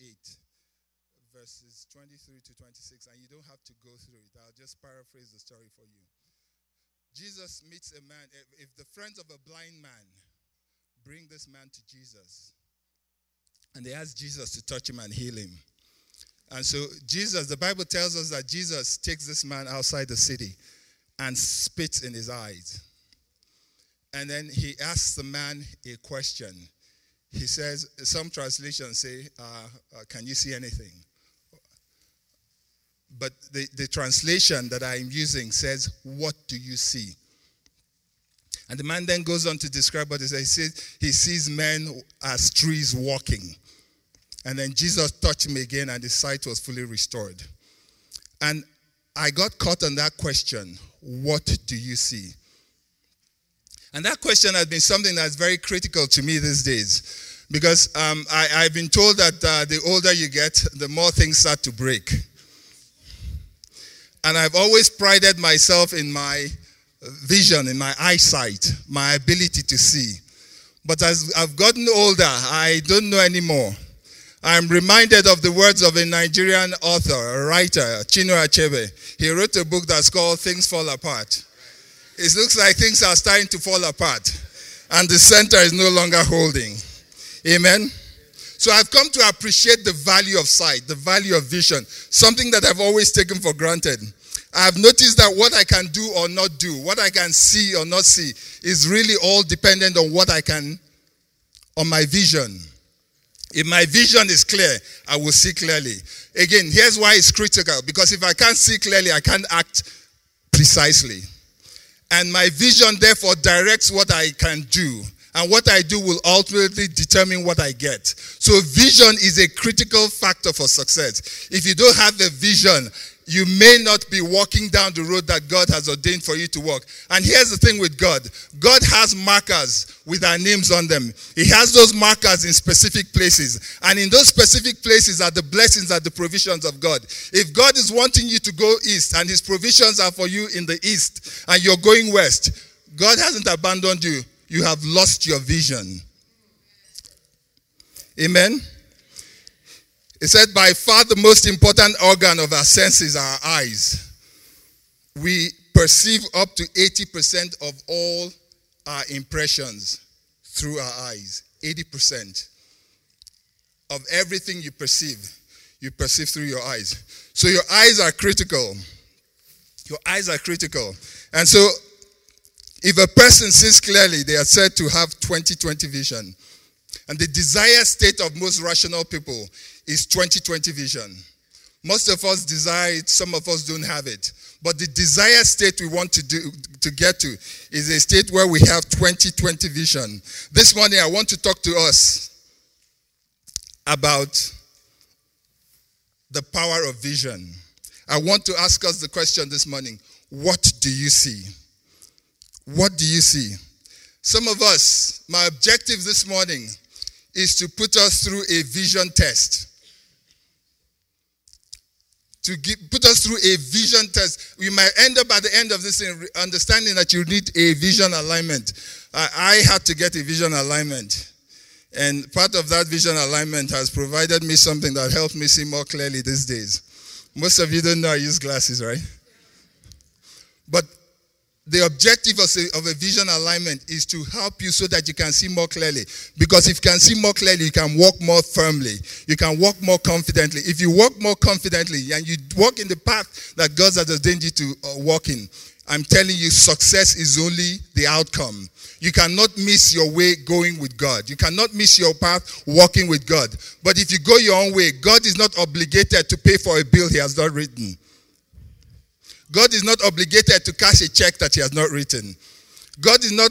8, verses 23 to 26, and you don't have to go through it. I'll just paraphrase the story for you. Jesus meets a man. If the friends of a blind man bring this man to Jesus, and they ask Jesus to touch him and heal him. And so, Jesus, the Bible tells us that Jesus takes this man outside the city and spits in his eyes. And then he asks the man a question. He says, some translations say, uh, uh, Can you see anything? But the, the translation that I'm using says, What do you see? And the man then goes on to describe what he says. He says he sees men as trees walking. And then Jesus touched him again, and his sight was fully restored. And I got caught on that question What do you see? And that question has been something that's very critical to me these days because um, I, have been told that uh, the older you get, the more things start to break. And I've always prided myself in my vision, in my eyesight, my ability to see. But as I've gotten older, I don't know anymore. I'm reminded of the words of a Nigerian author, a writer, Chinua Achebe. He wrote a book that's called Things Fall Apart. It looks like things are starting to fall apart, and the center is no longer holding. Amen. So I've come to appreciate the value of sight, the value of vision, something that I've always taken for granted. I've noticed that what I can do or not do, what I can see or not see, is really all dependent on what I can, on my vision. If my vision is clear, I will see clearly. Again, here's why it's critical because if I can't see clearly, I can't act precisely. And my vision, therefore, directs what I can do. And what I do will ultimately determine what I get. So, vision is a critical factor for success. If you don't have a vision, you may not be walking down the road that God has ordained for you to walk. And here's the thing with God God has markers with our names on them. He has those markers in specific places. And in those specific places are the blessings and the provisions of God. If God is wanting you to go east and his provisions are for you in the east and you're going west, God hasn't abandoned you. You have lost your vision. Amen. It said, by far the most important organ of our senses are our eyes. We perceive up to 80% of all our impressions through our eyes. 80% of everything you perceive, you perceive through your eyes. So your eyes are critical. Your eyes are critical. And so if a person sees clearly, they are said to have 20/20 vision. And the desired state of most rational people is 2020 vision. Most of us desire it, some of us don't have it. But the desired state we want to do to get to is a state where we have 2020 vision. This morning I want to talk to us about the power of vision. I want to ask us the question this morning, what do you see? What do you see? Some of us, my objective this morning is to put us through a vision test to put us through a vision test. We might end up at the end of this in understanding that you need a vision alignment. I, I had to get a vision alignment. And part of that vision alignment has provided me something that helps me see more clearly these days. Most of you don't know I use glasses, right? But the objective of a, of a, vision alignment is to help you so that you can see more clearly. Because if you can see more clearly, you can walk more firmly. You can walk more confidently. If you walk more confidently and you walk in the path that God has ordained you to uh, walk in, I'm telling you, success is only the outcome. You cannot miss your way going with God. You cannot miss your path walking with God. But if you go your own way, God is not obligated to pay for a bill he has not written. God is not obligated to cash a check that he has not written. God is not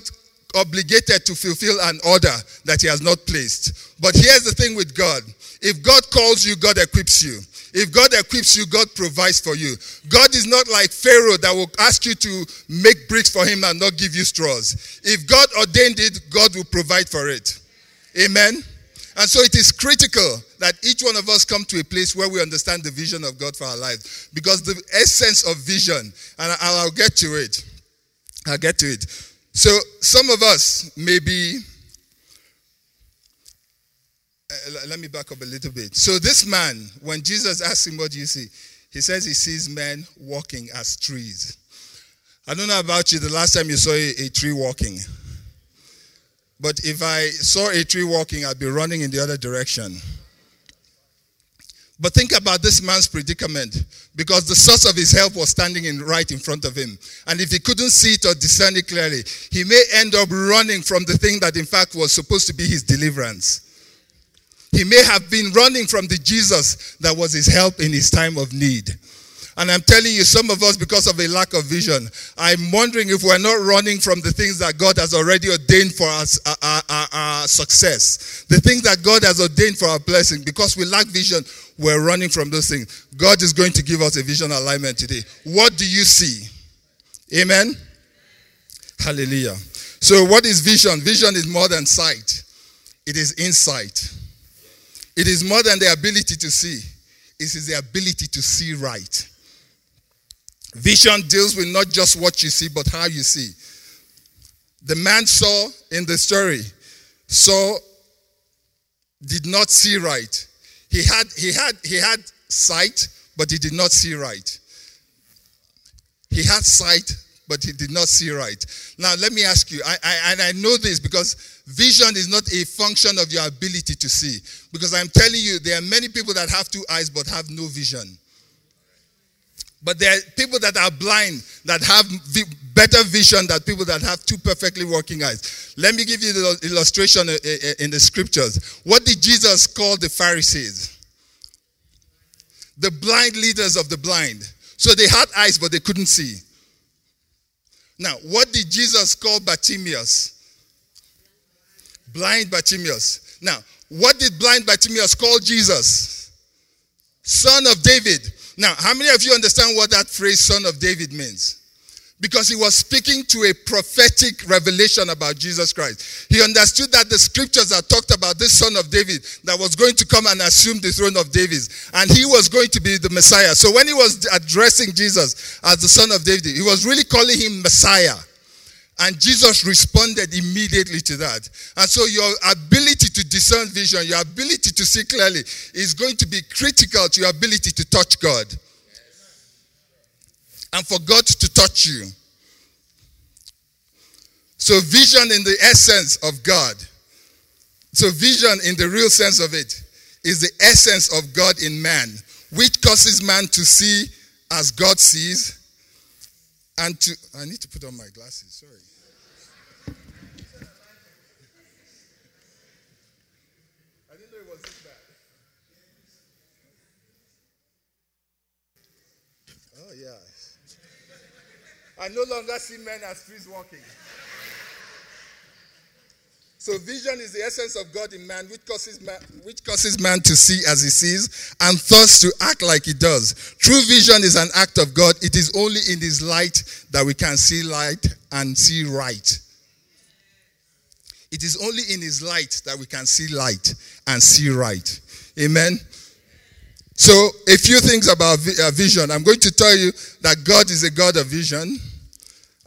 obligated to fulfill an order that he has not placed. But here's the thing with God if God calls you, God equips you. If God equips you, God provides for you. God is not like Pharaoh that will ask you to make bricks for him and not give you straws. If God ordained it, God will provide for it. Amen. And so it is critical that each one of us come to a place where we understand the vision of God for our lives. Because the essence of vision, and I'll get to it. I'll get to it. So some of us may be uh, let me back up a little bit. So, this man, when Jesus asked him, What do you see? He says he sees men walking as trees. I don't know about you the last time you saw a tree walking. But if I saw a tree walking, I'd be running in the other direction. But think about this man's predicament because the source of his help was standing in, right in front of him. And if he couldn't see it or discern it clearly, he may end up running from the thing that, in fact, was supposed to be his deliverance. He may have been running from the Jesus that was his help in his time of need. And I'm telling you, some of us, because of a lack of vision, I'm wondering if we're not running from the things that God has already ordained for us, our, our, our, our success. The things that God has ordained for our blessing. Because we lack vision, we're running from those things. God is going to give us a vision alignment today. What do you see? Amen? Hallelujah. So, what is vision? Vision is more than sight, it is insight. It is more than the ability to see, it is the ability to see right. Vision deals with not just what you see, but how you see. The man saw in the story, saw, did not see right. He had, he had, he had sight, but he did not see right. He had sight, but he did not see right. Now, let me ask you, I, I, and I know this because vision is not a function of your ability to see. Because I'm telling you, there are many people that have two eyes but have no vision. But there are people that are blind that have better vision than people that have two perfectly working eyes. Let me give you the illustration uh, uh, in the scriptures. What did Jesus call the Pharisees? The blind leaders of the blind. So they had eyes, but they couldn't see. Now, what did Jesus call Bartimaeus? Blind Bartimaeus. Now, what did blind Bartimaeus call Jesus? Son of David. Now, how many of you understand what that phrase, son of David, means? Because he was speaking to a prophetic revelation about Jesus Christ. He understood that the scriptures that talked about this son of David that was going to come and assume the throne of David. And he was going to be the Messiah. So when he was addressing Jesus as the son of David, he was really calling him Messiah. And Jesus responded immediately to that. And so your ability to discern vision, your ability to see clearly is going to be critical to your ability to touch God. And for God to touch you. So vision in the essence of God. So vision in the real sense of it is the essence of God in man, which causes man to see as God sees and to I need to put on my glasses, sorry. I no longer see men as trees walking. So vision is the essence of God in man, which causes man, which causes man to see as he sees, and thus to act like he does. True vision is an act of God. It is only in His light that we can see light and see right. It is only in His light that we can see light and see right. Amen. So, a few things about uh, vision. I'm going to tell you that God is a God of vision.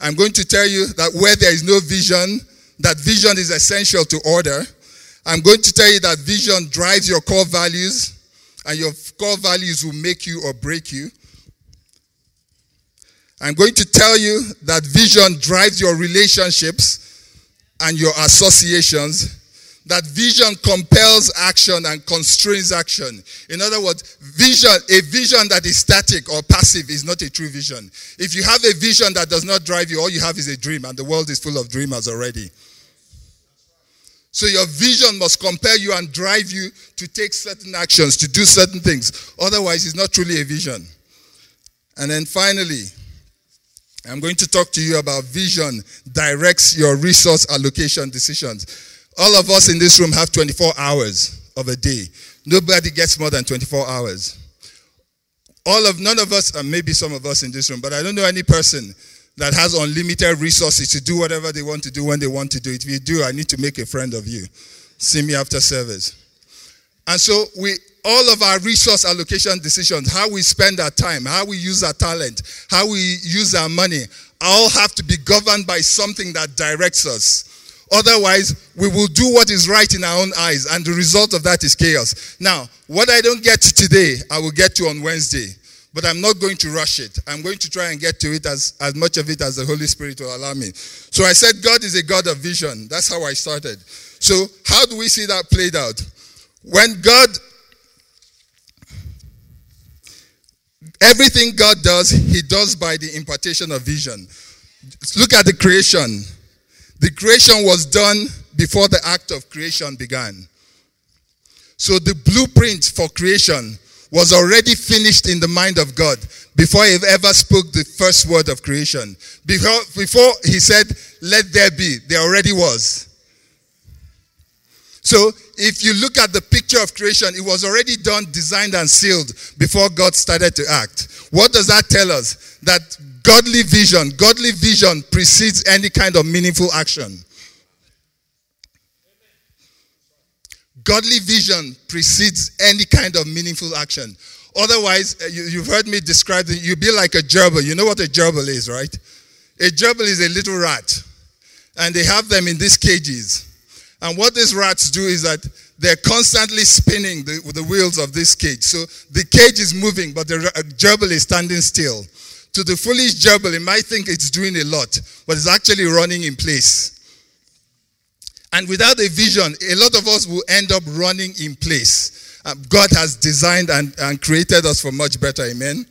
I'm going to tell you that where there is no vision, that vision is essential to order. I'm going to tell you that vision drives your core values, and your core values will make you or break you. I'm going to tell you that vision drives your relationships and your associations that vision compels action and constrains action. In other words, vision, a vision that is static or passive is not a true vision. If you have a vision that does not drive you, all you have is a dream, and the world is full of dreamers already. So your vision must compel you and drive you to take certain actions, to do certain things. Otherwise, it's not truly a vision. And then finally, I'm going to talk to you about vision directs your resource allocation decisions. All of us in this room have 24 hours of a day. Nobody gets more than 24 hours. All of none of us, and maybe some of us in this room, but I don't know any person that has unlimited resources to do whatever they want to do when they want to do it. If you do, I need to make a friend of you. See me after service. And so we all of our resource allocation decisions, how we spend our time, how we use our talent, how we use our money, all have to be governed by something that directs us. Otherwise, we will do what is right in our own eyes, and the result of that is chaos. Now, what I don't get today, I will get to on Wednesday. But I'm not going to rush it. I'm going to try and get to it as, as much of it as the Holy Spirit will allow me. So I said, God is a God of vision. That's how I started. So, how do we see that played out? When God, everything God does, He does by the impartation of vision. Look at the creation. The creation was done before the act of creation began. So the blueprint for creation was already finished in the mind of God before he ever spoke the first word of creation. Before, before he said, Let there be, there already was. So if you look at the picture of creation, it was already done, designed, and sealed before God started to act. What does that tell us? That godly vision, godly vision precedes any kind of meaningful action. Godly vision precedes any kind of meaningful action. Otherwise, uh, you, have heard me describe it, you'll be like a gerbil. You know what a gerbil is, right? A gerbil is a little rat. And they have them in these cages. And what these rats do is that they're constantly spinning the, the wheels of this cage. So the cage is moving, but the gerbil is standing still. To the foolish gerbil, it might think it's doing a lot, but it's actually running in place. And without a vision, a lot of us will end up running in place. Um, God has designed and, and created us for much better. Amen.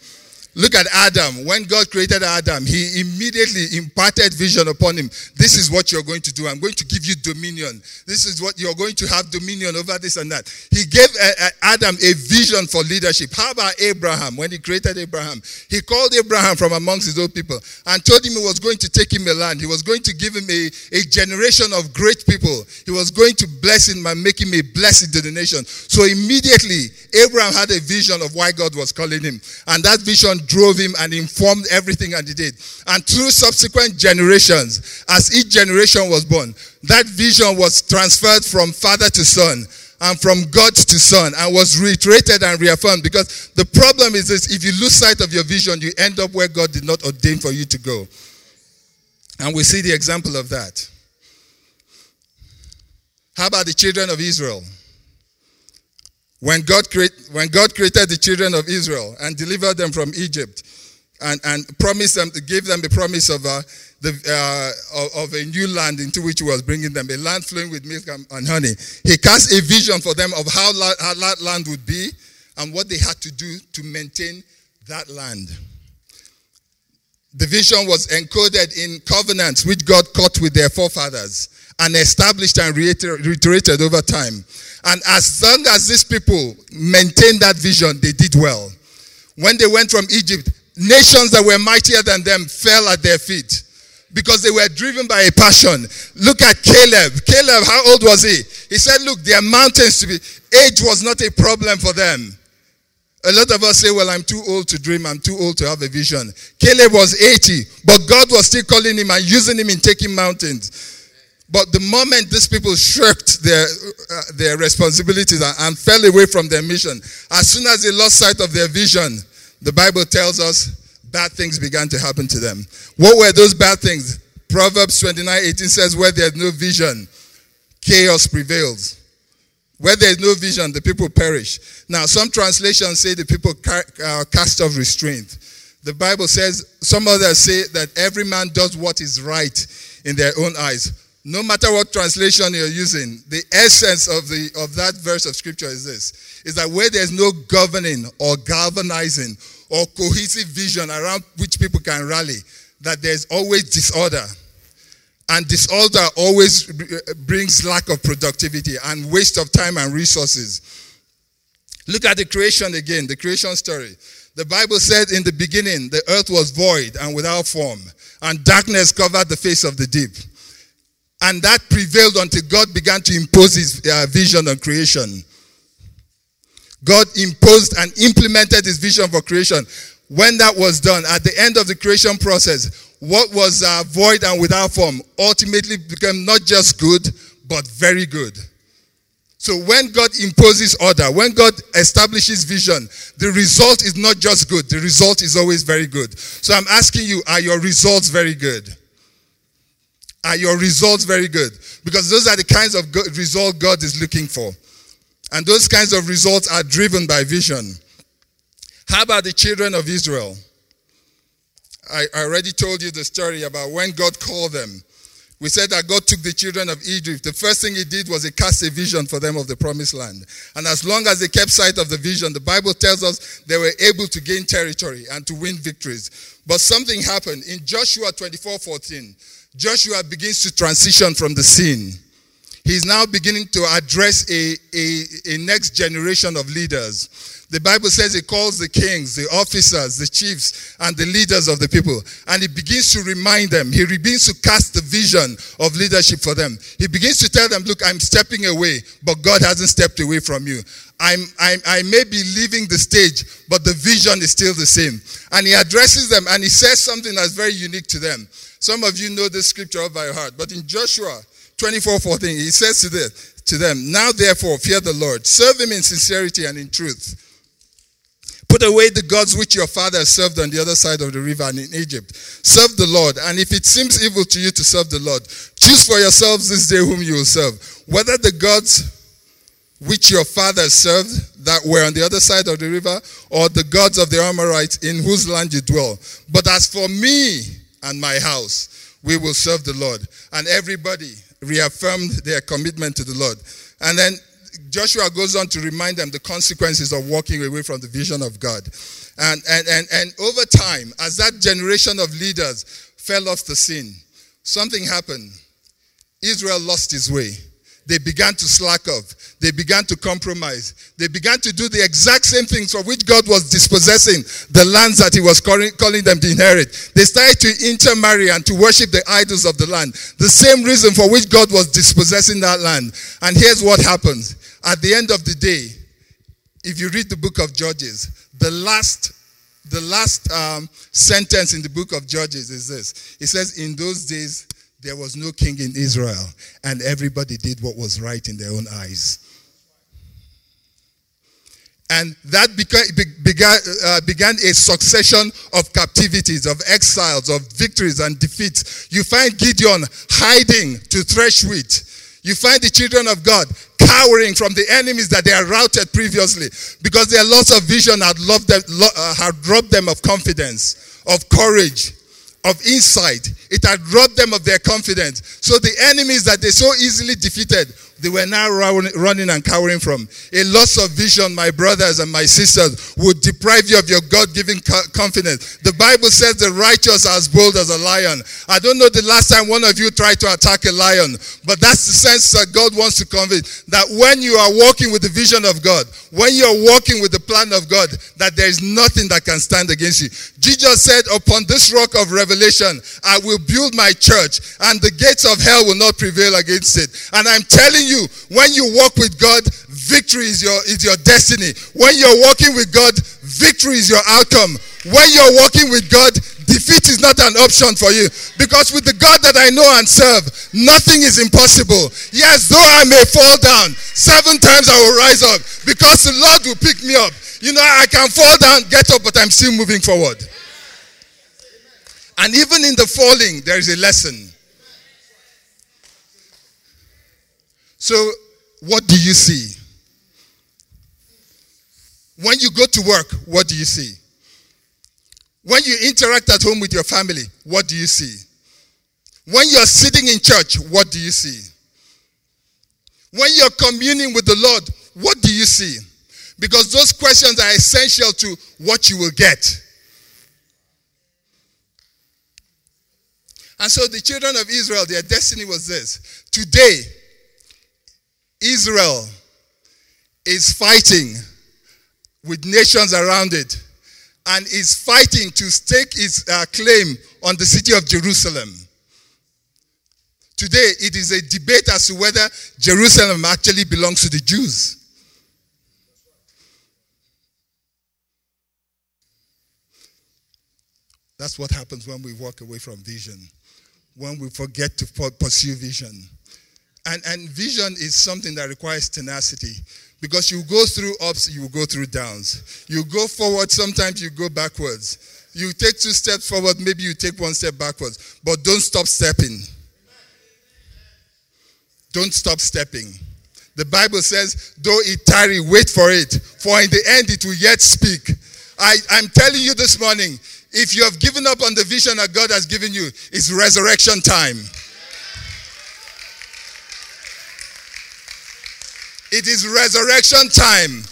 Look at Adam. When God created Adam, he immediately imparted vision upon him. This is what you're going to do. I'm going to give you dominion. This is what you're going to have dominion over this and that. He gave uh, uh, Adam a vision for leadership. How about Abraham? When he created Abraham, he called Abraham from amongst his own people and told him he was going to take him a land. He was going to give him a, a generation of great people. He was going to bless him and make him a blessing to the nation. So immediately, Abraham had a vision of why God was calling him. And that vision drove him and informed everything that he did. And through subsequent generations, as each generation was born, that vision was transferred from father to son and from God to son and was reiterated and reaffirmed because the problem is this if you lose sight of your vision, you end up where God did not ordain for you to go. And we see the example of that. How about the children of Israel? When God, create, when God created the children of Israel and delivered them from Egypt and, and promised them, gave them the promise of, uh, the, uh, of a new land into which he was bringing them, a land flowing with milk and honey, he cast a vision for them of how, la- how that land would be and what they had to do to maintain that land. The vision was encoded in covenants which God cut with their forefathers and established and reiterated over time. And as long as these people maintained that vision, they did well. When they went from Egypt, nations that were mightier than them fell at their feet because they were driven by a passion. Look at Caleb. Caleb, how old was he? He said, Look, there are mountains to be. Age was not a problem for them. A lot of us say, Well, I'm too old to dream, I'm too old to have a vision. Caleb was 80, but God was still calling him and using him in taking mountains. But the moment these people shirked their, uh, their responsibilities and, and fell away from their mission, as soon as they lost sight of their vision, the Bible tells us bad things began to happen to them. What were those bad things? Proverbs 29 18 says, Where there's no vision, chaos prevails. Where there's no vision, the people perish. Now, some translations say the people uh, cast off restraint. The Bible says, some others say that every man does what is right in their own eyes no matter what translation you're using, the essence of, the, of that verse of scripture is this is that where there's no governing or galvanizing or cohesive vision around which people can rally, that there's always disorder. And disorder always brings lack of productivity and waste of time and resources. Look at the creation again, the creation story. The Bible said in the beginning, the earth was void and without form, and darkness covered the face of the deep. And that prevailed until God began to impose his uh, vision on creation. God imposed and implemented his vision for creation. When that was done, at the end of the creation process, what was uh, void and without form ultimately became not just good, but very good. So when God imposes order, when God establishes vision, the result is not just good, the result is always very good. So I'm asking you, are your results very good? Are your results very good? Because those are the kinds of result God is looking for. And those kinds of results are driven by vision. How about the children of Israel? I, already told you the story about when God called them. We said that God took the children of Egypt. The first thing he did was he cast a vision for them of the promised land. And as long as they kept sight of the vision, the Bible tells us they were able to gain territory and to win victories. But something happened. In Joshua 24 14, Joshua begins to transition from the scene. He's now beginning to address a, a, a next generation of leaders. The Bible says he calls the kings, the officers, the chiefs, and the leaders of the people. And he begins to remind them. He begins to cast the vision of leadership for them. He begins to tell them, look, I'm stepping away, but God hasn't stepped away from you. I'm, I'm, i may be leaving the stage, but the vision is still the same. And he addresses them and he says something that's very unique to them. Some of you know this scripture by heart, but in Joshua 24 14, he says to, the, to them, Now therefore, fear the Lord, serve him in sincerity and in truth. Put away the gods which your father served on the other side of the river and in Egypt. Serve the Lord. And if it seems evil to you to serve the Lord, choose for yourselves this day whom you will serve. Whether the gods which your fathers served that were on the other side of the river, or the gods of the Amorites in whose land you dwell. But as for me and my house, we will serve the Lord. And everybody reaffirmed their commitment to the Lord. And then Joshua goes on to remind them the consequences of walking away from the vision of God. And, and, and, and over time, as that generation of leaders fell off the scene, something happened. Israel lost his way. They began to slack off. They began to compromise. They began to do the exact same things for which God was dispossessing the lands that He was calling, calling them to inherit. They started to intermarry and to worship the idols of the land. The same reason for which God was dispossessing that land. And here's what happens at the end of the day, if you read the book of Judges, the last the last um, sentence in the book of Judges is this. It says, In those days, there was no king in Israel, and everybody did what was right in their own eyes. And that began, uh, began a succession of captivities, of exiles, of victories and defeats. You find Gideon hiding to thresh wheat. You find the children of God cowering from the enemies that they had routed previously because their loss of vision had, them, uh, had robbed them of confidence, of courage, of insight. It had robbed them of their confidence. So the enemies that they so easily defeated they were now running and cowering from. A loss of vision, my brothers and my sisters, would deprive you of your God given confidence. The Bible says the righteous are as bold as a lion. I don't know the last time one of you tried to attack a lion, but that's the sense that God wants to convey that when you are walking with the vision of God, when you're walking with the plan of God, that there is nothing that can stand against you. Jesus said, Upon this rock of revelation, I will build my church, and the gates of hell will not prevail against it. And I'm telling you, when you walk with God, victory is your, is your destiny. When you're walking with God, victory is your outcome. When you're walking with God, defeat is not an option for you. Because with the God that I know and serve, nothing is impossible. Yes, though I may fall down, seven times I will rise up because the Lord will pick me up. You know, I can fall down, get up, but I'm still moving forward. And even in the falling, there is a lesson. So, what do you see? When you go to work, what do you see? When you interact at home with your family, what do you see? When you're sitting in church, what do you see? When you're communing with the Lord, what do you see? Because those questions are essential to what you will get. And so the children of Israel, their destiny was this. Today, Israel is fighting with nations around it and is fighting to stake its uh, claim on the city of Jerusalem. Today, it is a debate as to whether Jerusalem actually belongs to the Jews. That's what happens when we walk away from vision, when we forget to pursue vision. And, and vision is something that requires tenacity because you go through ups, you go through downs. You go forward, sometimes you go backwards. You take two steps forward, maybe you take one step backwards, but don't stop stepping. Don't stop stepping. The Bible says, though it tarry, wait for it, for in the end it will yet speak. I, I'm telling you this morning, if you have given up on the vision that God has given you, it's resurrection time. It is resurrection time.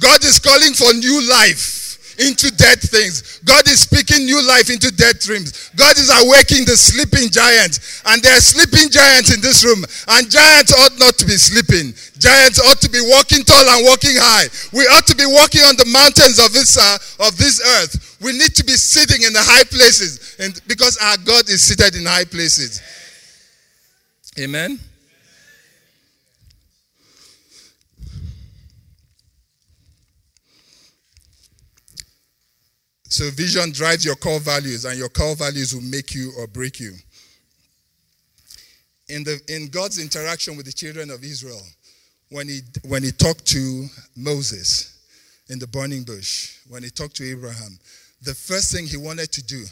God is calling for new life into dead things. God is speaking new life into dead dreams. God is awakening the sleeping giants. And there are sleeping giants in this room. And giants ought not to be sleeping. Giants ought to be walking tall and walking high. We ought to be walking on the mountains of this, uh, of this earth. We need to be sitting in the high places and because our God is seated in high places. Amen. So vision drives your core values, and your core values will make you or break you. In, the, in God's interaction with the children of Israel, when he, when he talked to Moses in the burning bush, when he talked to Abraham, the first thing he wanted to do,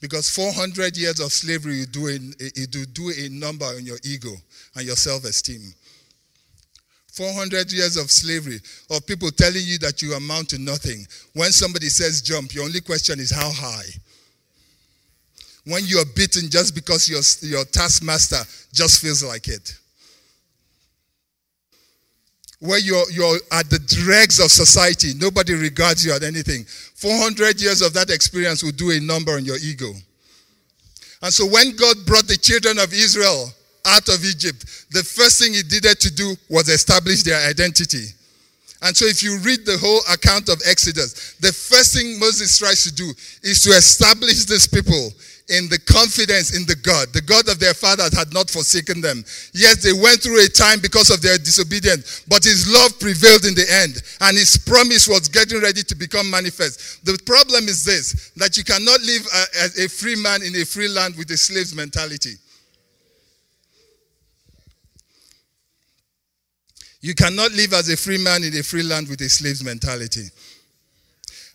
because 400 years of slavery, you do a, you do a number on your ego and your self esteem. 400 years of slavery, of people telling you that you amount to nothing. When somebody says jump, your only question is how high. When you are beaten just because your, your taskmaster just feels like it. Where you're, you're at the dregs of society, nobody regards you as anything. 400 years of that experience will do a number on your ego. And so when God brought the children of Israel out of Egypt, the first thing he needed to do was establish their identity. And so, if you read the whole account of Exodus, the first thing Moses tries to do is to establish these people in the confidence in the God. The God of their fathers had not forsaken them. Yes, they went through a time because of their disobedience, but his love prevailed in the end, and his promise was getting ready to become manifest. The problem is this that you cannot live as a free man in a free land with a slave's mentality. You cannot live as a free man in a free land with a slave's mentality.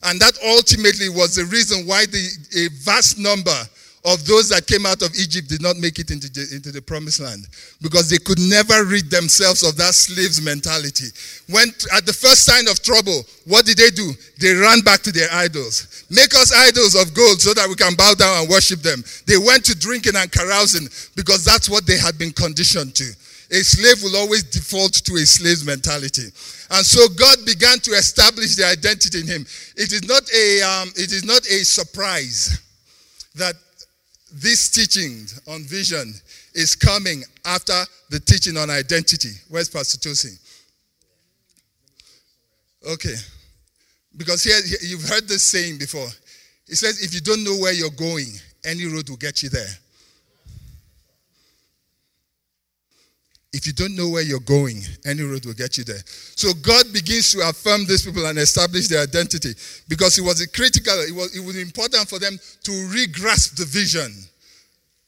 And that ultimately was the reason why the, a vast number of those that came out of Egypt did not make it into the, into the promised land because they could never rid themselves of that slave's mentality. When at the first sign of trouble, what did they do? They ran back to their idols. Make us idols of gold so that we can bow down and worship them. They went to drinking and carousing because that's what they had been conditioned to. A slave will always default to a slave's mentality. And so God began to establish the identity in him. It is not a, um, it is not a surprise that this teaching on vision is coming after the teaching on identity. Where's Pastor Tosi? Okay. Because here, you've heard this saying before. He says, if you don't know where you're going, any road will get you there. If you don't know where you're going, any road will get you there. So God begins to affirm these people and establish their identity because it was critical, it was, it was important for them to re-grasp the vision.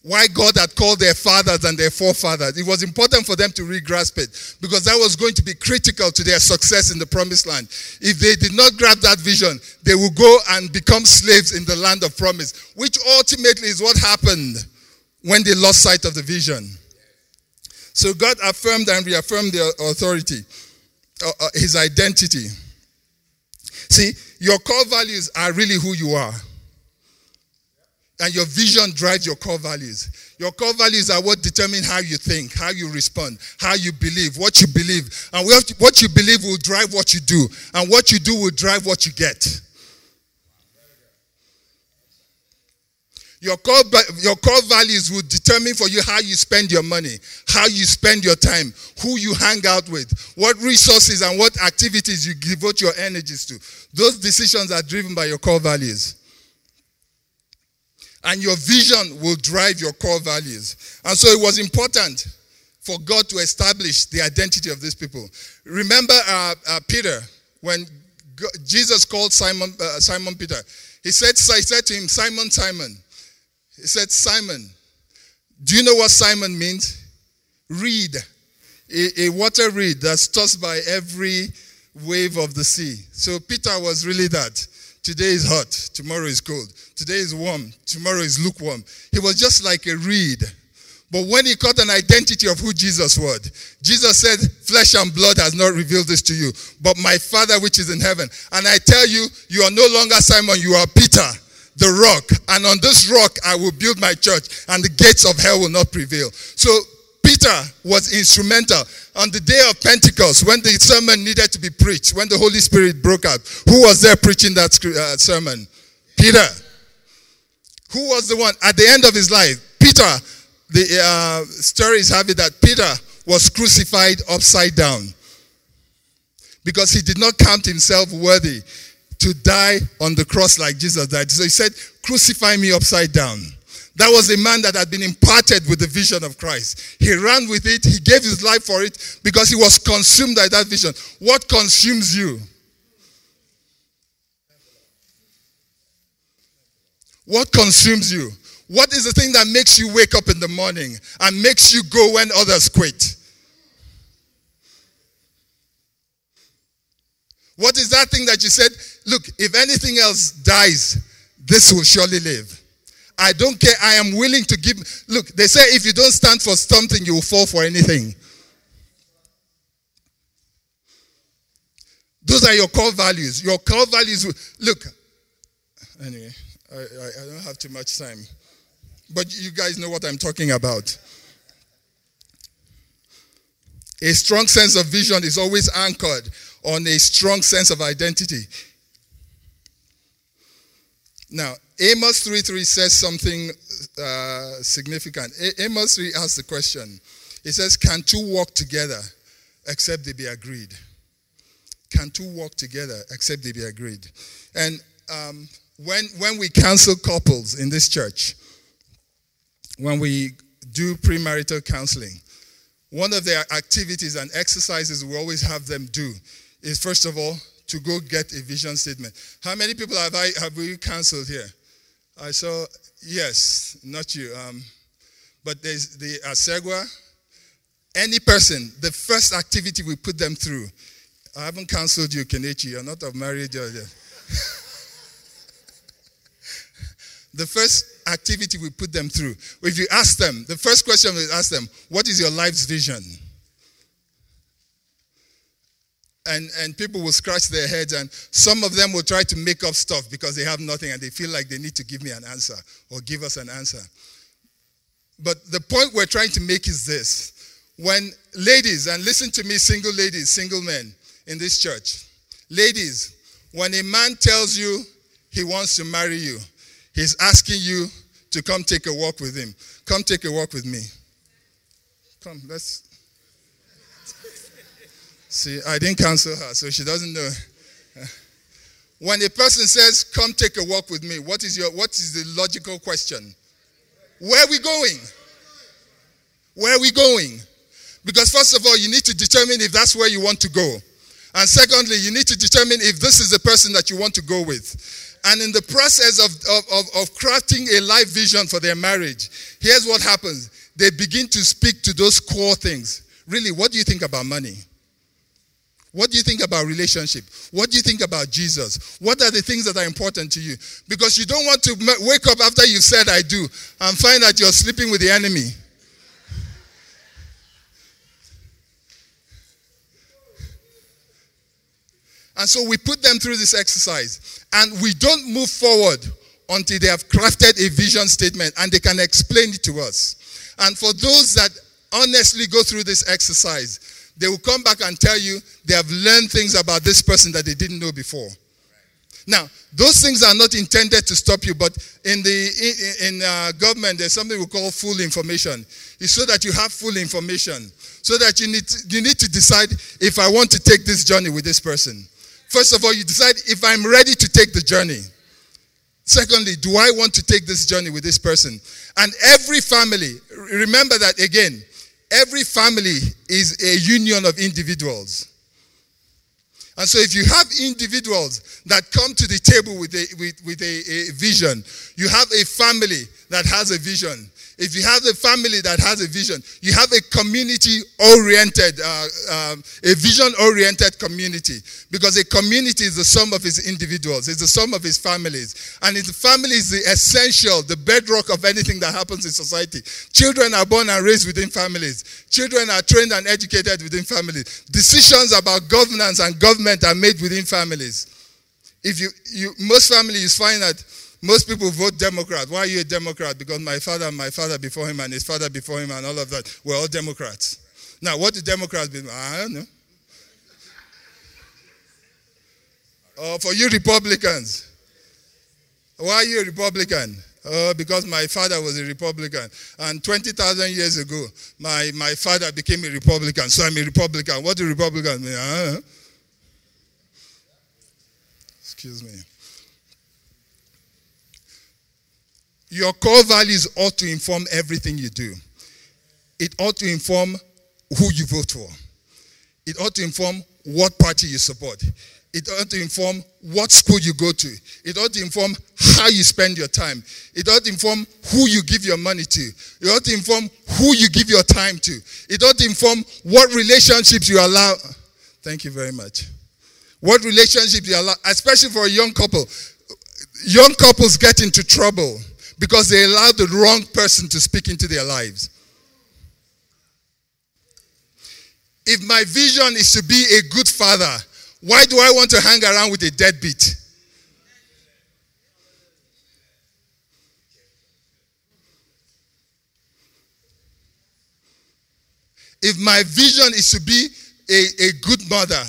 Why God had called their fathers and their forefathers. It was important for them to re-grasp it because that was going to be critical to their success in the promised land. If they did not grab that vision, they would go and become slaves in the land of promise, which ultimately is what happened when they lost sight of the vision. So God affirmed and reaffirmed the authority, uh, uh, his identity. See, your core values are really who you are. And your vision drives your core values. Your core values are what determine how you think, how you respond, how you believe, what you believe. And what you believe will drive what you do. And what you do will drive what you get. Your core, your core values will determine for you how you spend your money, how you spend your time, who you hang out with, what resources and what activities you devote your energies to. Those decisions are driven by your core values. And your vision will drive your core values. And so it was important for God to establish the identity of these people. Remember uh, uh, Peter, when God, Jesus called Simon, uh, Simon Peter, he said, he said to him, Simon, Simon, he said, Simon, do you know what Simon means? Reed. A, a water reed that's tossed by every wave of the sea. So Peter was really that. Today is hot, tomorrow is cold. Today is warm, tomorrow is lukewarm. He was just like a reed. But when he caught an identity of who Jesus was, Jesus said, Flesh and blood has not revealed this to you, but my Father which is in heaven. And I tell you, you are no longer Simon, you are Peter, the rock. And on this rock I will build my church, and the gates of hell will not prevail. So Peter was instrumental on the day of Pentecost when the sermon needed to be preached, when the Holy Spirit broke out. Who was there preaching that uh, sermon? Peter. Who was the one at the end of his life? Peter the uh, stories have it that Peter was crucified upside down because he did not count himself worthy to die on the cross like Jesus died. So he said, Crucify me upside down. That was a man that had been imparted with the vision of Christ. He ran with it, he gave his life for it because he was consumed by that vision. What consumes you? What consumes you? What is the thing that makes you wake up in the morning and makes you go when others quit? What is that thing that you said, look, if anything else dies, this will surely live? I don't care. I am willing to give. Look, they say if you don't stand for something, you will fall for anything. Those are your core values. Your core values. Look, anyway, I, I, I don't have too much time. But you guys know what I'm talking about. A strong sense of vision is always anchored on a strong sense of identity. Now, Amos 3:3 says something uh, significant. A- Amos 3 asks the question. It says, Can two walk together except they be agreed? Can two walk together except they be agreed? And um, when, when we counsel couples in this church, when we do premarital counseling, one of the activities and exercises we always have them do is first of all to go get a vision statement. How many people have I have we counseled here? I saw yes, not you. Um, but there's the Asegwa. Any person, the first activity we put them through. I haven't counseled you, Kenichi. You're not of marriage. yet. the first activity we put them through. If you ask them, the first question we ask them, what is your life's vision? And, and people will scratch their heads, and some of them will try to make up stuff because they have nothing and they feel like they need to give me an answer or give us an answer. But the point we're trying to make is this when ladies, and listen to me, single ladies, single men in this church, ladies, when a man tells you he wants to marry you, He's asking you to come take a walk with him. Come take a walk with me. Come, let's. See, I didn't cancel her, so she doesn't know. When a person says, Come take a walk with me, what is, your, what is the logical question? Where are we going? Where are we going? Because, first of all, you need to determine if that's where you want to go. And secondly, you need to determine if this is the person that you want to go with. And in the process of, of, of, crafting a life vision for their marriage, here's what happens. They begin to speak to those core things. Really, what do you think about money? What do you think about relationship? What do you think about Jesus? What are the things that are important to you? Because you don't want to wake up after you said I do and find that you're sleeping with the enemy. And so we put them through this exercise. And we don't move forward until they have crafted a vision statement and they can explain it to us. And for those that honestly go through this exercise, they will come back and tell you they have learned things about this person that they didn't know before. Now, those things are not intended to stop you, but in the in, in uh, government, there's something we call full information. It's so that you have full information, so that you need to, you need to decide if I want to take this journey with this person. First of all, you decide if I'm ready to take the journey. Secondly, do I want to take this journey with this person? And every family, remember that again, every family is a union of individuals. And so if you have individuals that come to the table with a, with, with a, a vision, you have a family that has a vision, if you have a family that has a vision, you have a community oriented, uh, um, a vision oriented community. Because a community is the sum of its individuals, it's the sum of its families. And its family is the essential, the bedrock of anything that happens in society. Children are born and raised within families, children are trained and educated within families. Decisions about governance and government are made within families. If you, you most families find that most people vote Democrat. Why are you a Democrat? Because my father and my father before him and his father before him and all of that were all Democrats. Now, what do Democrats mean? I don't know. Oh, for you Republicans, why are you a Republican? Oh, because my father was a Republican. And 20,000 years ago, my, my father became a Republican. So I'm a Republican. What do Republicans mean? Excuse me. Your core values ought to inform everything you do. It ought to inform who you vote for. It ought to inform what party you support. It ought to inform what school you go to. It ought to inform how you spend your time. It ought to inform who you give your money to. It ought to inform who you give your time to. It ought to inform what relationships you allow. Thank you very much. What relationships you allow, especially for a young couple. Young couples get into trouble because they allowed the wrong person to speak into their lives. If my vision is to be a good father, why do I want to hang around with a deadbeat? If my vision is to be a, a good mother,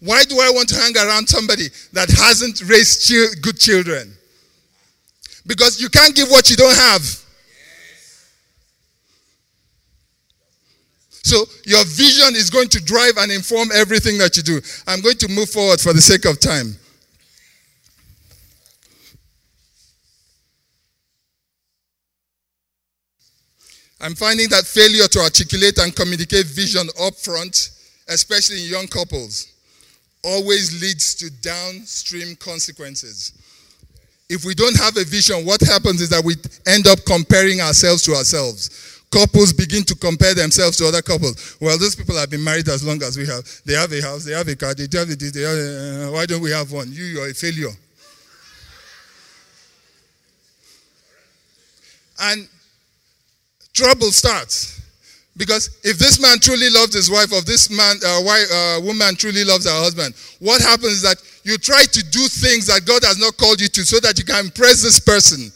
why do I want to hang around somebody that hasn't raised good children? Because you can't give what you don't have. So your vision is going to drive and inform everything that you do. I'm going to move forward for the sake of time. I'm finding that failure to articulate and communicate vision up front, especially in young couples, always leads to downstream consequences if we don't have a vision, what happens is that we end up comparing ourselves to ourselves. Couples begin to compare themselves to other couples. Well, those people have been married as long as we have. They have a house, they have a car, they have this, they have uh, why don't we have one? You, you're a failure. And trouble starts. Because if this man truly loves his wife, or this man, uh, wife, uh, woman truly loves her husband, what happens is that you try to do things that God has not called you to so that you can impress this person.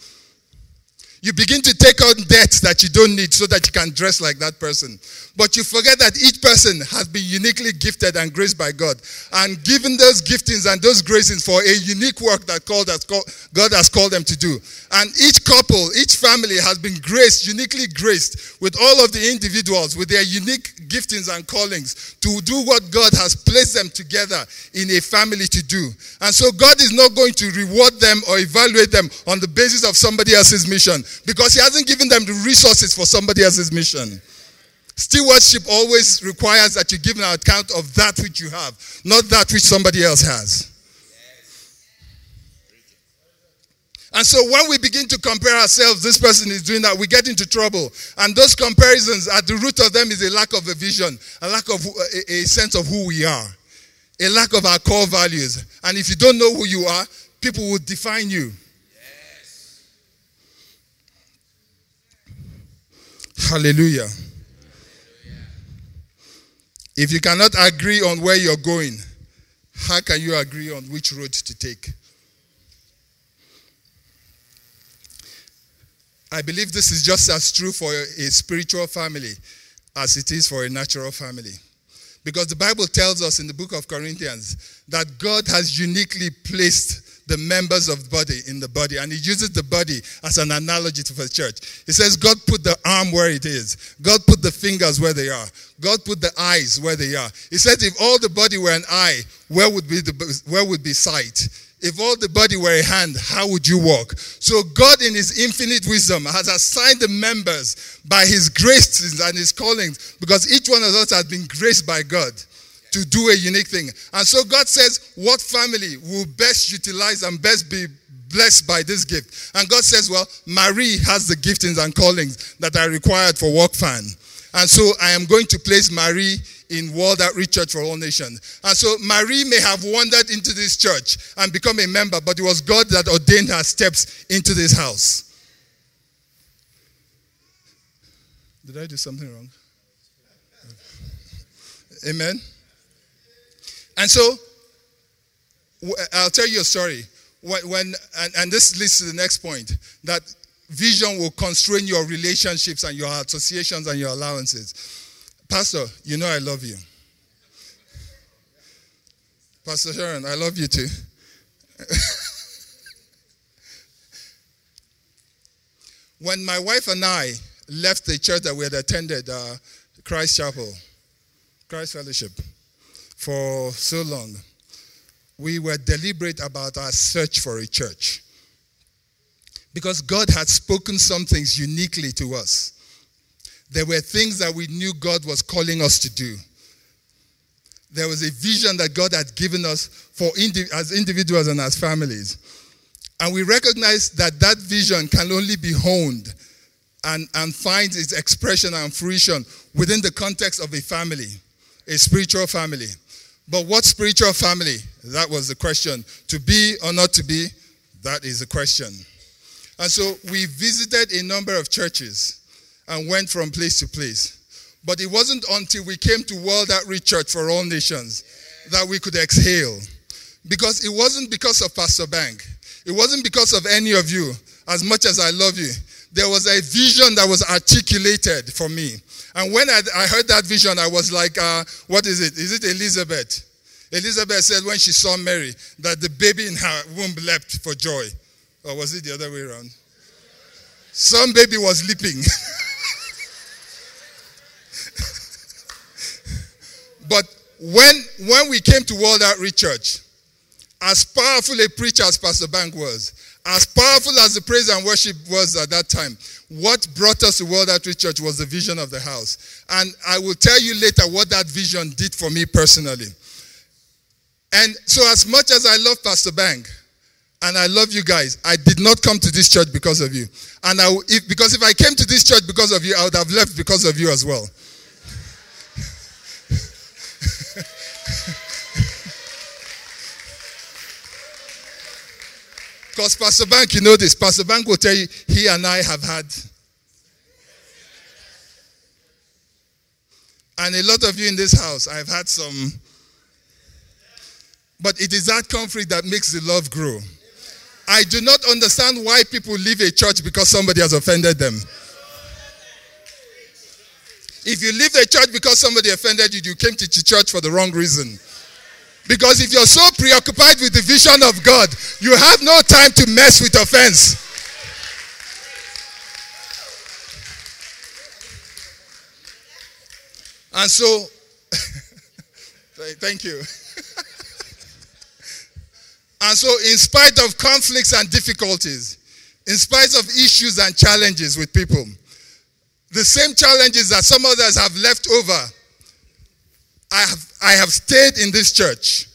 You begin to take on debts that you don't need so that you can dress like that person. But you forget that each person has been uniquely gifted and graced by God. And given those giftings and those graces for a unique work that God has called them to do. And each couple, each family has been graced, uniquely graced with all of the individuals with their unique giftings and callings to do what God has placed them together in a family to do. And so God is not going to reward them or evaluate them on the basis of somebody else's mission because He hasn't given them the resources for somebody else's mission. Stewardship always requires that you give an account of that which you have, not that which somebody else has. And so when we begin to compare ourselves, this person is doing that, we get into trouble. And those comparisons, at the root of them is a lack of a vision, a lack of a, a sense of who we are, a lack of our core values. And if you don't know who you are, people will define you. Hallelujah. If you cannot agree on where you're going, how can you agree on which road to take? I believe this is just as true for a spiritual family as it is for a natural family. Because the Bible tells us in the book of Corinthians that God has uniquely placed the members of the body in the body. And he uses the body as an analogy for the church. He says, God put the arm where it is. God put the fingers where they are. God put the eyes where they are. He said, if all the body were an eye, where would be the where would be sight? If all the body were a hand, how would you walk? So God in his infinite wisdom has assigned the members by his graces and his callings because each one of us has been graced by God. To do a unique thing. And so God says, What family will best utilize and best be blessed by this gift? And God says, Well, Marie has the giftings and callings that are required for WOCFAN. And so I am going to place Marie in World Outreach Church for All Nations. And so Marie may have wandered into this church and become a member, but it was God that ordained her steps into this house. Did I do something wrong? Amen. And so, I'll tell you a story. When, when and, and this leads to the next point that vision will constrain your relationships and your associations and your allowances. Pastor, you know I love you. Pastor Sharon, I love you too. when my wife and I left the church that we had attended, uh, Christ Chapel, Christ Fellowship, for so long, we were deliberate about our search for a church. Because God had spoken some things uniquely to us. There were things that we knew God was calling us to do. There was a vision that God had given us for indi- as individuals and as families. And we recognized that that vision can only be honed and, and finds its expression and fruition within the context of a family, a spiritual family. But what spiritual family? That was the question. To be or not to be? That is the question. And so we visited a number of churches and went from place to place. But it wasn't until we came to World Outreach Church for All Nations that we could exhale. Because it wasn't because of Pastor Bank. It wasn't because of any of you, as much as I love you. There was a vision that was articulated for me. And when I, I heard that vision, I was like, uh, what is it? Is it Elizabeth? Elizabeth said when she saw Mary that the baby in her womb leapt for joy. Or was it the other way around? Some baby was leaping. but when, when we came to World Outreach Church, as powerful a preacher as Pastor Bank was, as powerful as the praise and worship was at that time, what brought us to World Outreach Church was the vision of the house. And I will tell you later what that vision did for me personally. And so, as much as I love Pastor Bang, and I love you guys. I did not come to this church because of you. And I, if, because if I came to this church because of you, I would have left because of you as well. Because Pastor Bank, you know this. Pastor Bank will tell you, he and I have had. And a lot of you in this house, I've had some. But it is that conflict that makes the love grow. I do not understand why people leave a church because somebody has offended them. If you leave the church because somebody offended you, you came to church for the wrong reason. Because if you're so preoccupied with the vision of God, you have no time to mess with offense. And so, thank you. and so, in spite of conflicts and difficulties, in spite of issues and challenges with people, the same challenges that some others have left over I have, I have stayed in this church.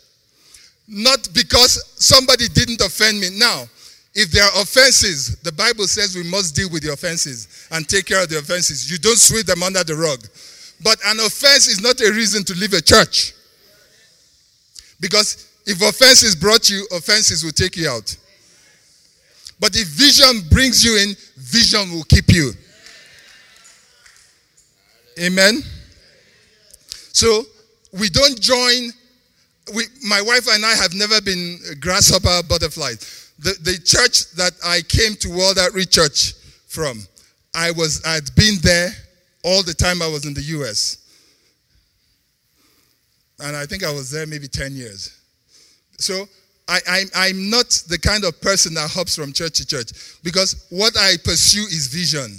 Not because somebody didn't offend me. Now, if there are offenses, the Bible says we must deal with the offenses and take care of the offenses. You don't sweep them under the rug. But an offense is not a reason to leave a church. Because if offenses brought you, offenses will take you out. But if vision brings you in, vision will keep you. Amen. So we don't join. We, my wife and I have never been grasshopper butterflies. The, the church that I came to World Outreach Church from, I was I'd been there all the time I was in the U.S. And I think I was there maybe 10 years. So I, I'm not the kind of person that hops from church to church because what I pursue is vision.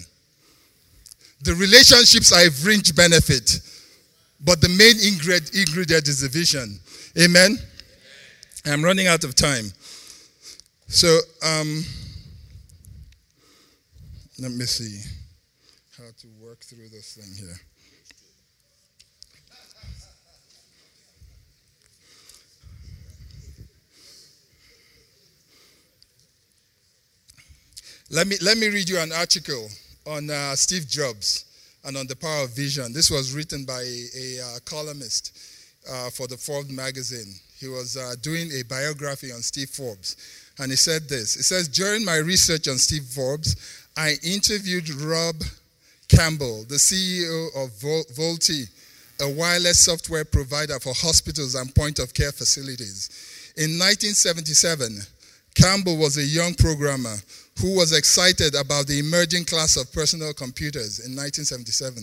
The relationships I bring benefit. But the main ingredient is the vision. Amen? I'm running out of time. So, um, let me see how to work through this thing here. Let me, let me read you an article on uh, Steve Jobs and on the power of vision. This was written by a, a uh, columnist uh, for the Forbes magazine. He was uh, doing a biography on Steve Forbes. And he said this It says, During my research on Steve Forbes, I interviewed Rob Campbell, the CEO of Vol- Voalte, a wireless software provider for hospitals and point of care facilities. In 1977, Campbell was a young programmer who was excited about the emerging class of personal computers in 1977.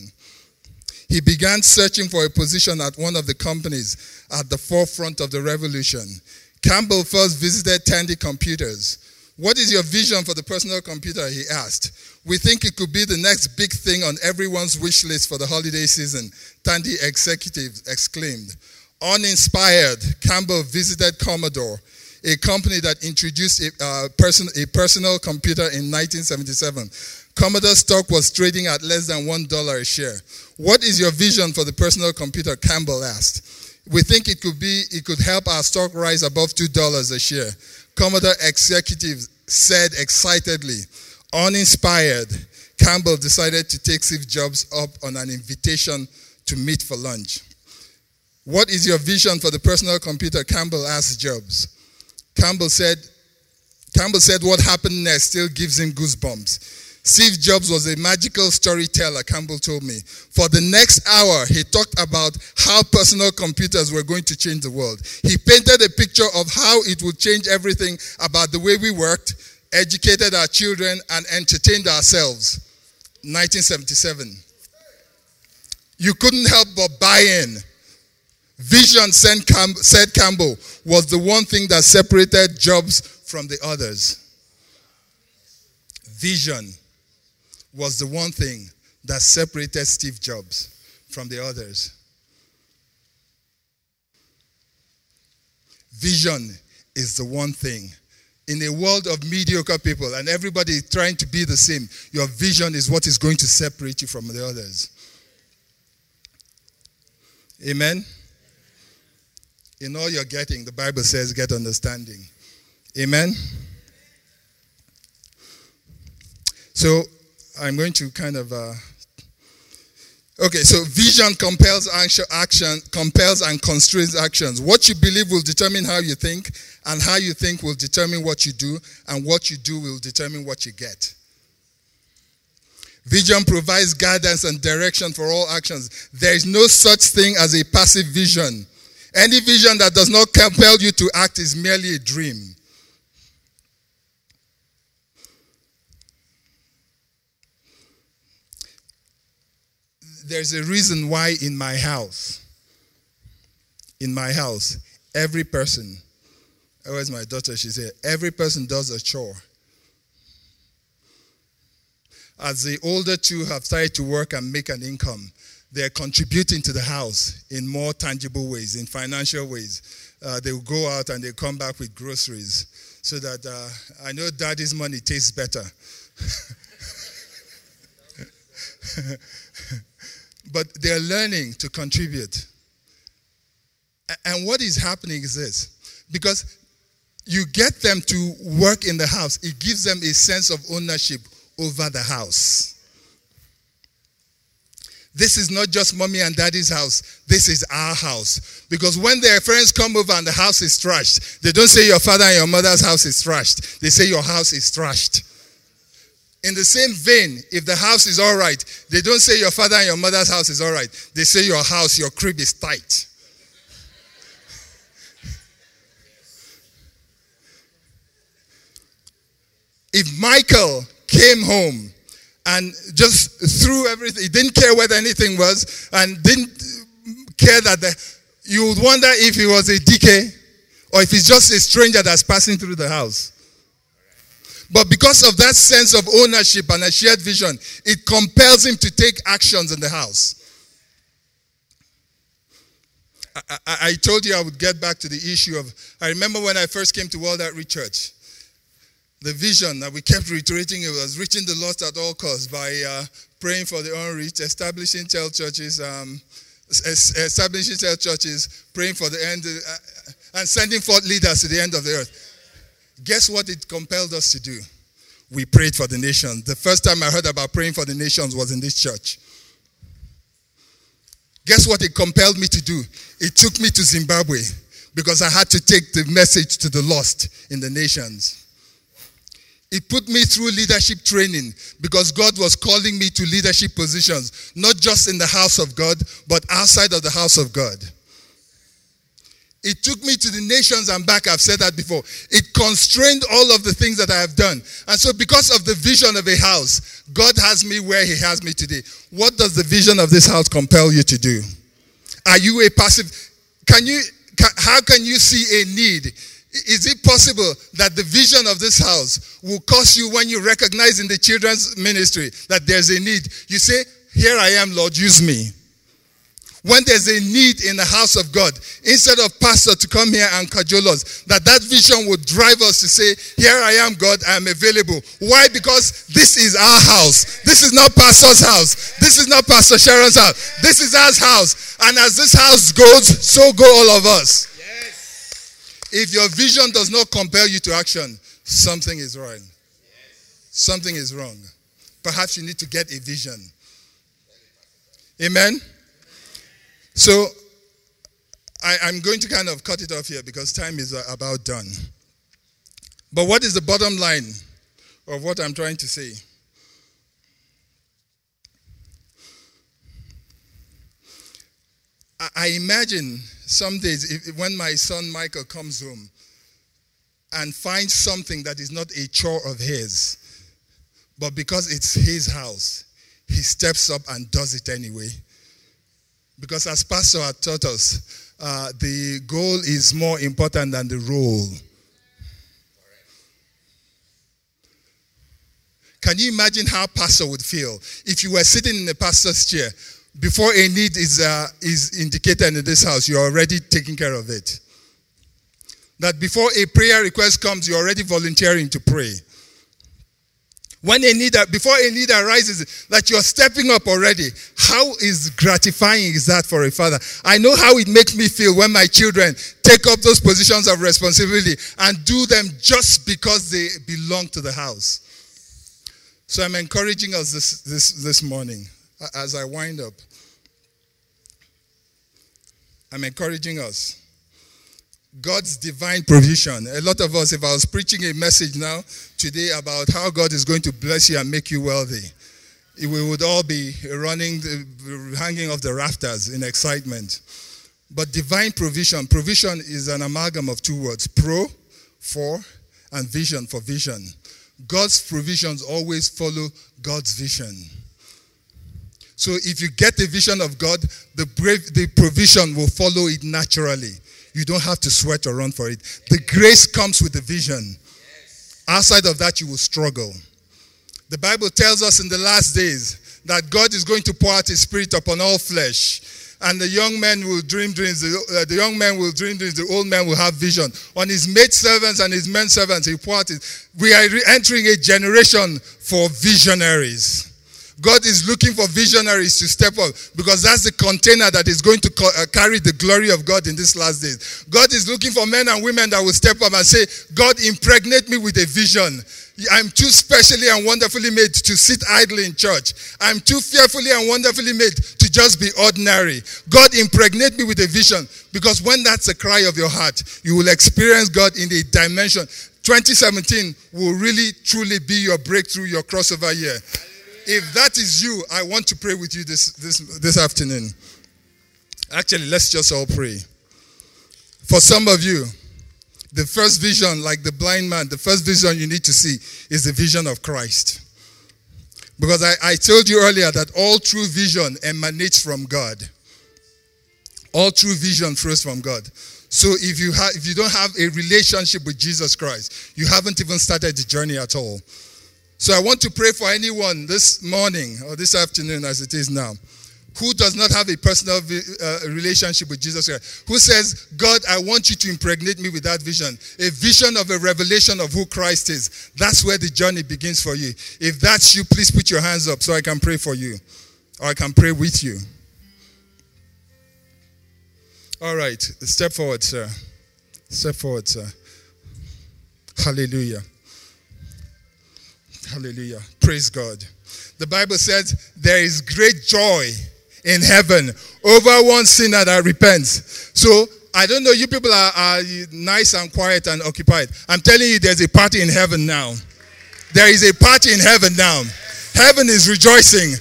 He began searching for a position at one of the companies at the forefront of the revolution. Campbell first visited Tandy Computers. What is your vision for the personal computer? He asked. We think it could be the next big thing on everyone's wish list for the holiday season, Tandy executives exclaimed. Uninspired, Campbell visited Commodore a company that introduced a, uh, person, a personal computer in 1977. Commodore stock was trading at less than $1 a share. What is your vision for the personal computer? Campbell asked. We think it could be it could help our stock rise above $2 a share. Commodore executives said excitedly. Uninspired, Campbell decided to take Steve Jobs up on an invitation to meet for lunch. What is your vision for the personal computer? Campbell asked Jobs. Campbell said, Campbell said what happened next still gives him goosebumps. Steve Jobs was a magical storyteller, Campbell told me. For the next hour, he talked about how personal computers were going to change the world. He painted a picture of how it would change everything about the way we worked, educated our children, and entertained ourselves. 1977. You couldn't help but buy in. Vision, said Campbell, was the one thing that separated Jobs from the others. Vision was the one thing that separated Steve Jobs from the others. Vision is the one thing. In a world of mediocre people and everybody trying to be the same, your vision is what is going to separate you from the others. Amen. In all you're getting, the Bible says, get understanding. Amen. So I'm going to kind of. Uh, okay, so vision compels action, compels and constrains actions. What you believe will determine how you think, and how you think will determine what you do, and what you do will determine what you get. Vision provides guidance and direction for all actions. There is no such thing as a passive vision. Any vision that does not compel you to act is merely a dream. There's a reason why in my house, in my house, every person, where's my daughter? She said, every person does a chore. As the older two have started to work and make an income, they're contributing to the house in more tangible ways, in financial ways. Uh, they will go out and they come back with groceries so that uh, I know daddy's money tastes better. but they're learning to contribute. And what is happening is this because you get them to work in the house, it gives them a sense of ownership over the house. This is not just mommy and daddy's house. This is our house. Because when their friends come over and the house is trashed, they don't say your father and your mother's house is trashed. They say your house is trashed. In the same vein, if the house is all right, they don't say your father and your mother's house is all right. They say your house, your crib is tight. If Michael came home and just threw everything. He didn't care whether anything was and didn't care that the, you would wonder if he was a Dike or if he's just a stranger that's passing through the house. But because of that sense of ownership and a shared vision, it compels him to take actions in the house. I, I, I told you I would get back to the issue of. I remember when I first came to World Outreach Church the vision that we kept reiterating it was reaching the lost at all costs by uh, praying for the unreached, establishing child churches, um, establishing child churches, praying for the end, uh, and sending forth leaders to the end of the earth. Guess what it compelled us to do? we prayed for the nations. The first time I heard about praying for the nations was in this church. Guess what it compelled me to do? It took me to Zimbabwe because I had to take the message to the lost in the nations. It put me through leadership training because God was calling me to leadership positions, not just in the house of God, but outside of the house of God. It took me to the nations and back. I've said that before. It constrained all of the things that I have done. And so, because of the vision of a house, God has me where He has me today. What does the vision of this house compel you to do? Are you a passive? Can you? Can, how can you see a need? Is it possible that the vision of this house will cause you when you recognize in the children's ministry that there's a need? You say, Here I am, Lord, use me when there's a need in the house of God, instead of pastor to come here and cajole us, that that vision would drive us to say, here I am, God, I am available. Why? Because this is our house. This is not pastor's house. This is not Pastor Sharon's house. This is our house. And as this house goes, so go all of us. If your vision does not compel you to action, something is wrong. Something is wrong. Perhaps you need to get a vision. Amen. So I, am going to kind of cut it off here because time is uh, about done. But what is the bottom line of what I'm trying to say? I imagine some days if, when my son Michael comes home and finds something that is not a chore of his, but because it's his house, he steps up and does it anyway because as Pastor had taught us, uh, the goal is more important than the role. Can you imagine how pastor would feel if you were sitting in the pastor's chair before a need is, uh, is indicated in this house, you're already taking care of it? That before a prayer request comes, you're already volunteering to pray. When a need, before a need arises, that you're stepping up already. How is gratifying is that for a father? I know how it makes me feel when my children take up those positions of responsibility and do them just because they belong to the house. So I'm encouraging us this, this, this morning as I wind up. I'm encouraging us God's divine provision. A lot of us, if I was preaching a message now today about how God is going to bless you and make you wealthy, we would all be running, hanging off the rafters in excitement. But divine provision, provision is an amalgam of two words pro, for, and vision for vision. God's provisions always follow God's vision. So if you get the vision of God, the, brave, the provision will follow it naturally. You don't have to sweat or run for it. The grace comes with the vision. Outside of that, you will struggle. The Bible tells us in the last days that God is going to pour out his spirit upon all flesh. And the young men will dream dreams, the, uh, the young men will dream dreams, the old men will have vision. On his maid servants and his men servants, he poured it. We are re- entering a generation for visionaries. God is looking for visionaries to step up because that's the container that is going to uh, carry the glory of God in these last days. God is looking for men and women that will step up and say, God, impregnate me with a vision. I'm too specially and wonderfully made to sit idle in church. I'm too fearfully and wonderfully made to just be ordinary. God, impregnate me with a vision because when that's the cry of your heart, you will experience God in a dimension. 2017 will really, truly be your breakthrough, your crossover year. If that is you, I want to pray with you this, this, this afternoon. Actually, let's just all pray. For some of you, the first vision, like the blind man, the first vision you need to see is the vision of Christ. Because I, I told you earlier that all true vision emanates from God. All true vision flows from God. So if you, have, if you don't have a relationship with Jesus Christ, you haven't even started the journey at all. So I want to pray for anyone this morning or this afternoon as it is now who does not have a personal uh, relationship with Jesus Christ, who says, God, I want you to impregnate me with that vision, a vision of a revelation of who Christ is. That's where the journey begins for you. If that's you, please put your hands up so I can pray for you or I can pray with you. All right, step forward, sir. Step forward, sir. Hallelujah. Hallelujah. Praise God. The Bible says there is great joy in heaven over one sinner that repents. So I don't know, you people are, are nice and quiet and occupied. I'm telling you, there's a party in heaven now. There is a party in heaven now. Heaven is rejoicing.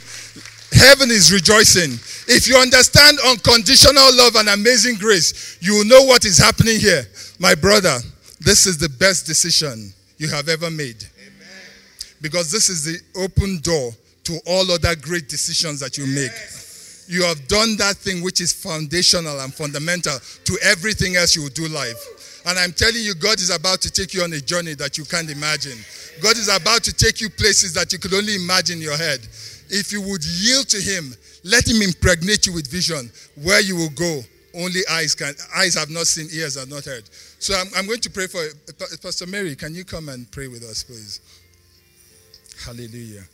Heaven is rejoicing. If you understand unconditional love and amazing grace, you will know what is happening here. My brother, this is the best decision you have ever made. Because this is the open door to all other great decisions that you make. You have done that thing which is foundational and fundamental to everything else you will do life. And I'm telling you, God is about to take you on a journey that you can't imagine. God is about to take you places that you could only imagine in your head. If you would yield to Him, let Him impregnate you with vision where you will go. Only eyes can eyes have not seen, ears have not heard. So I'm, I'm going to pray for Pastor Mary. Can you come and pray with us, please? Hallelujah.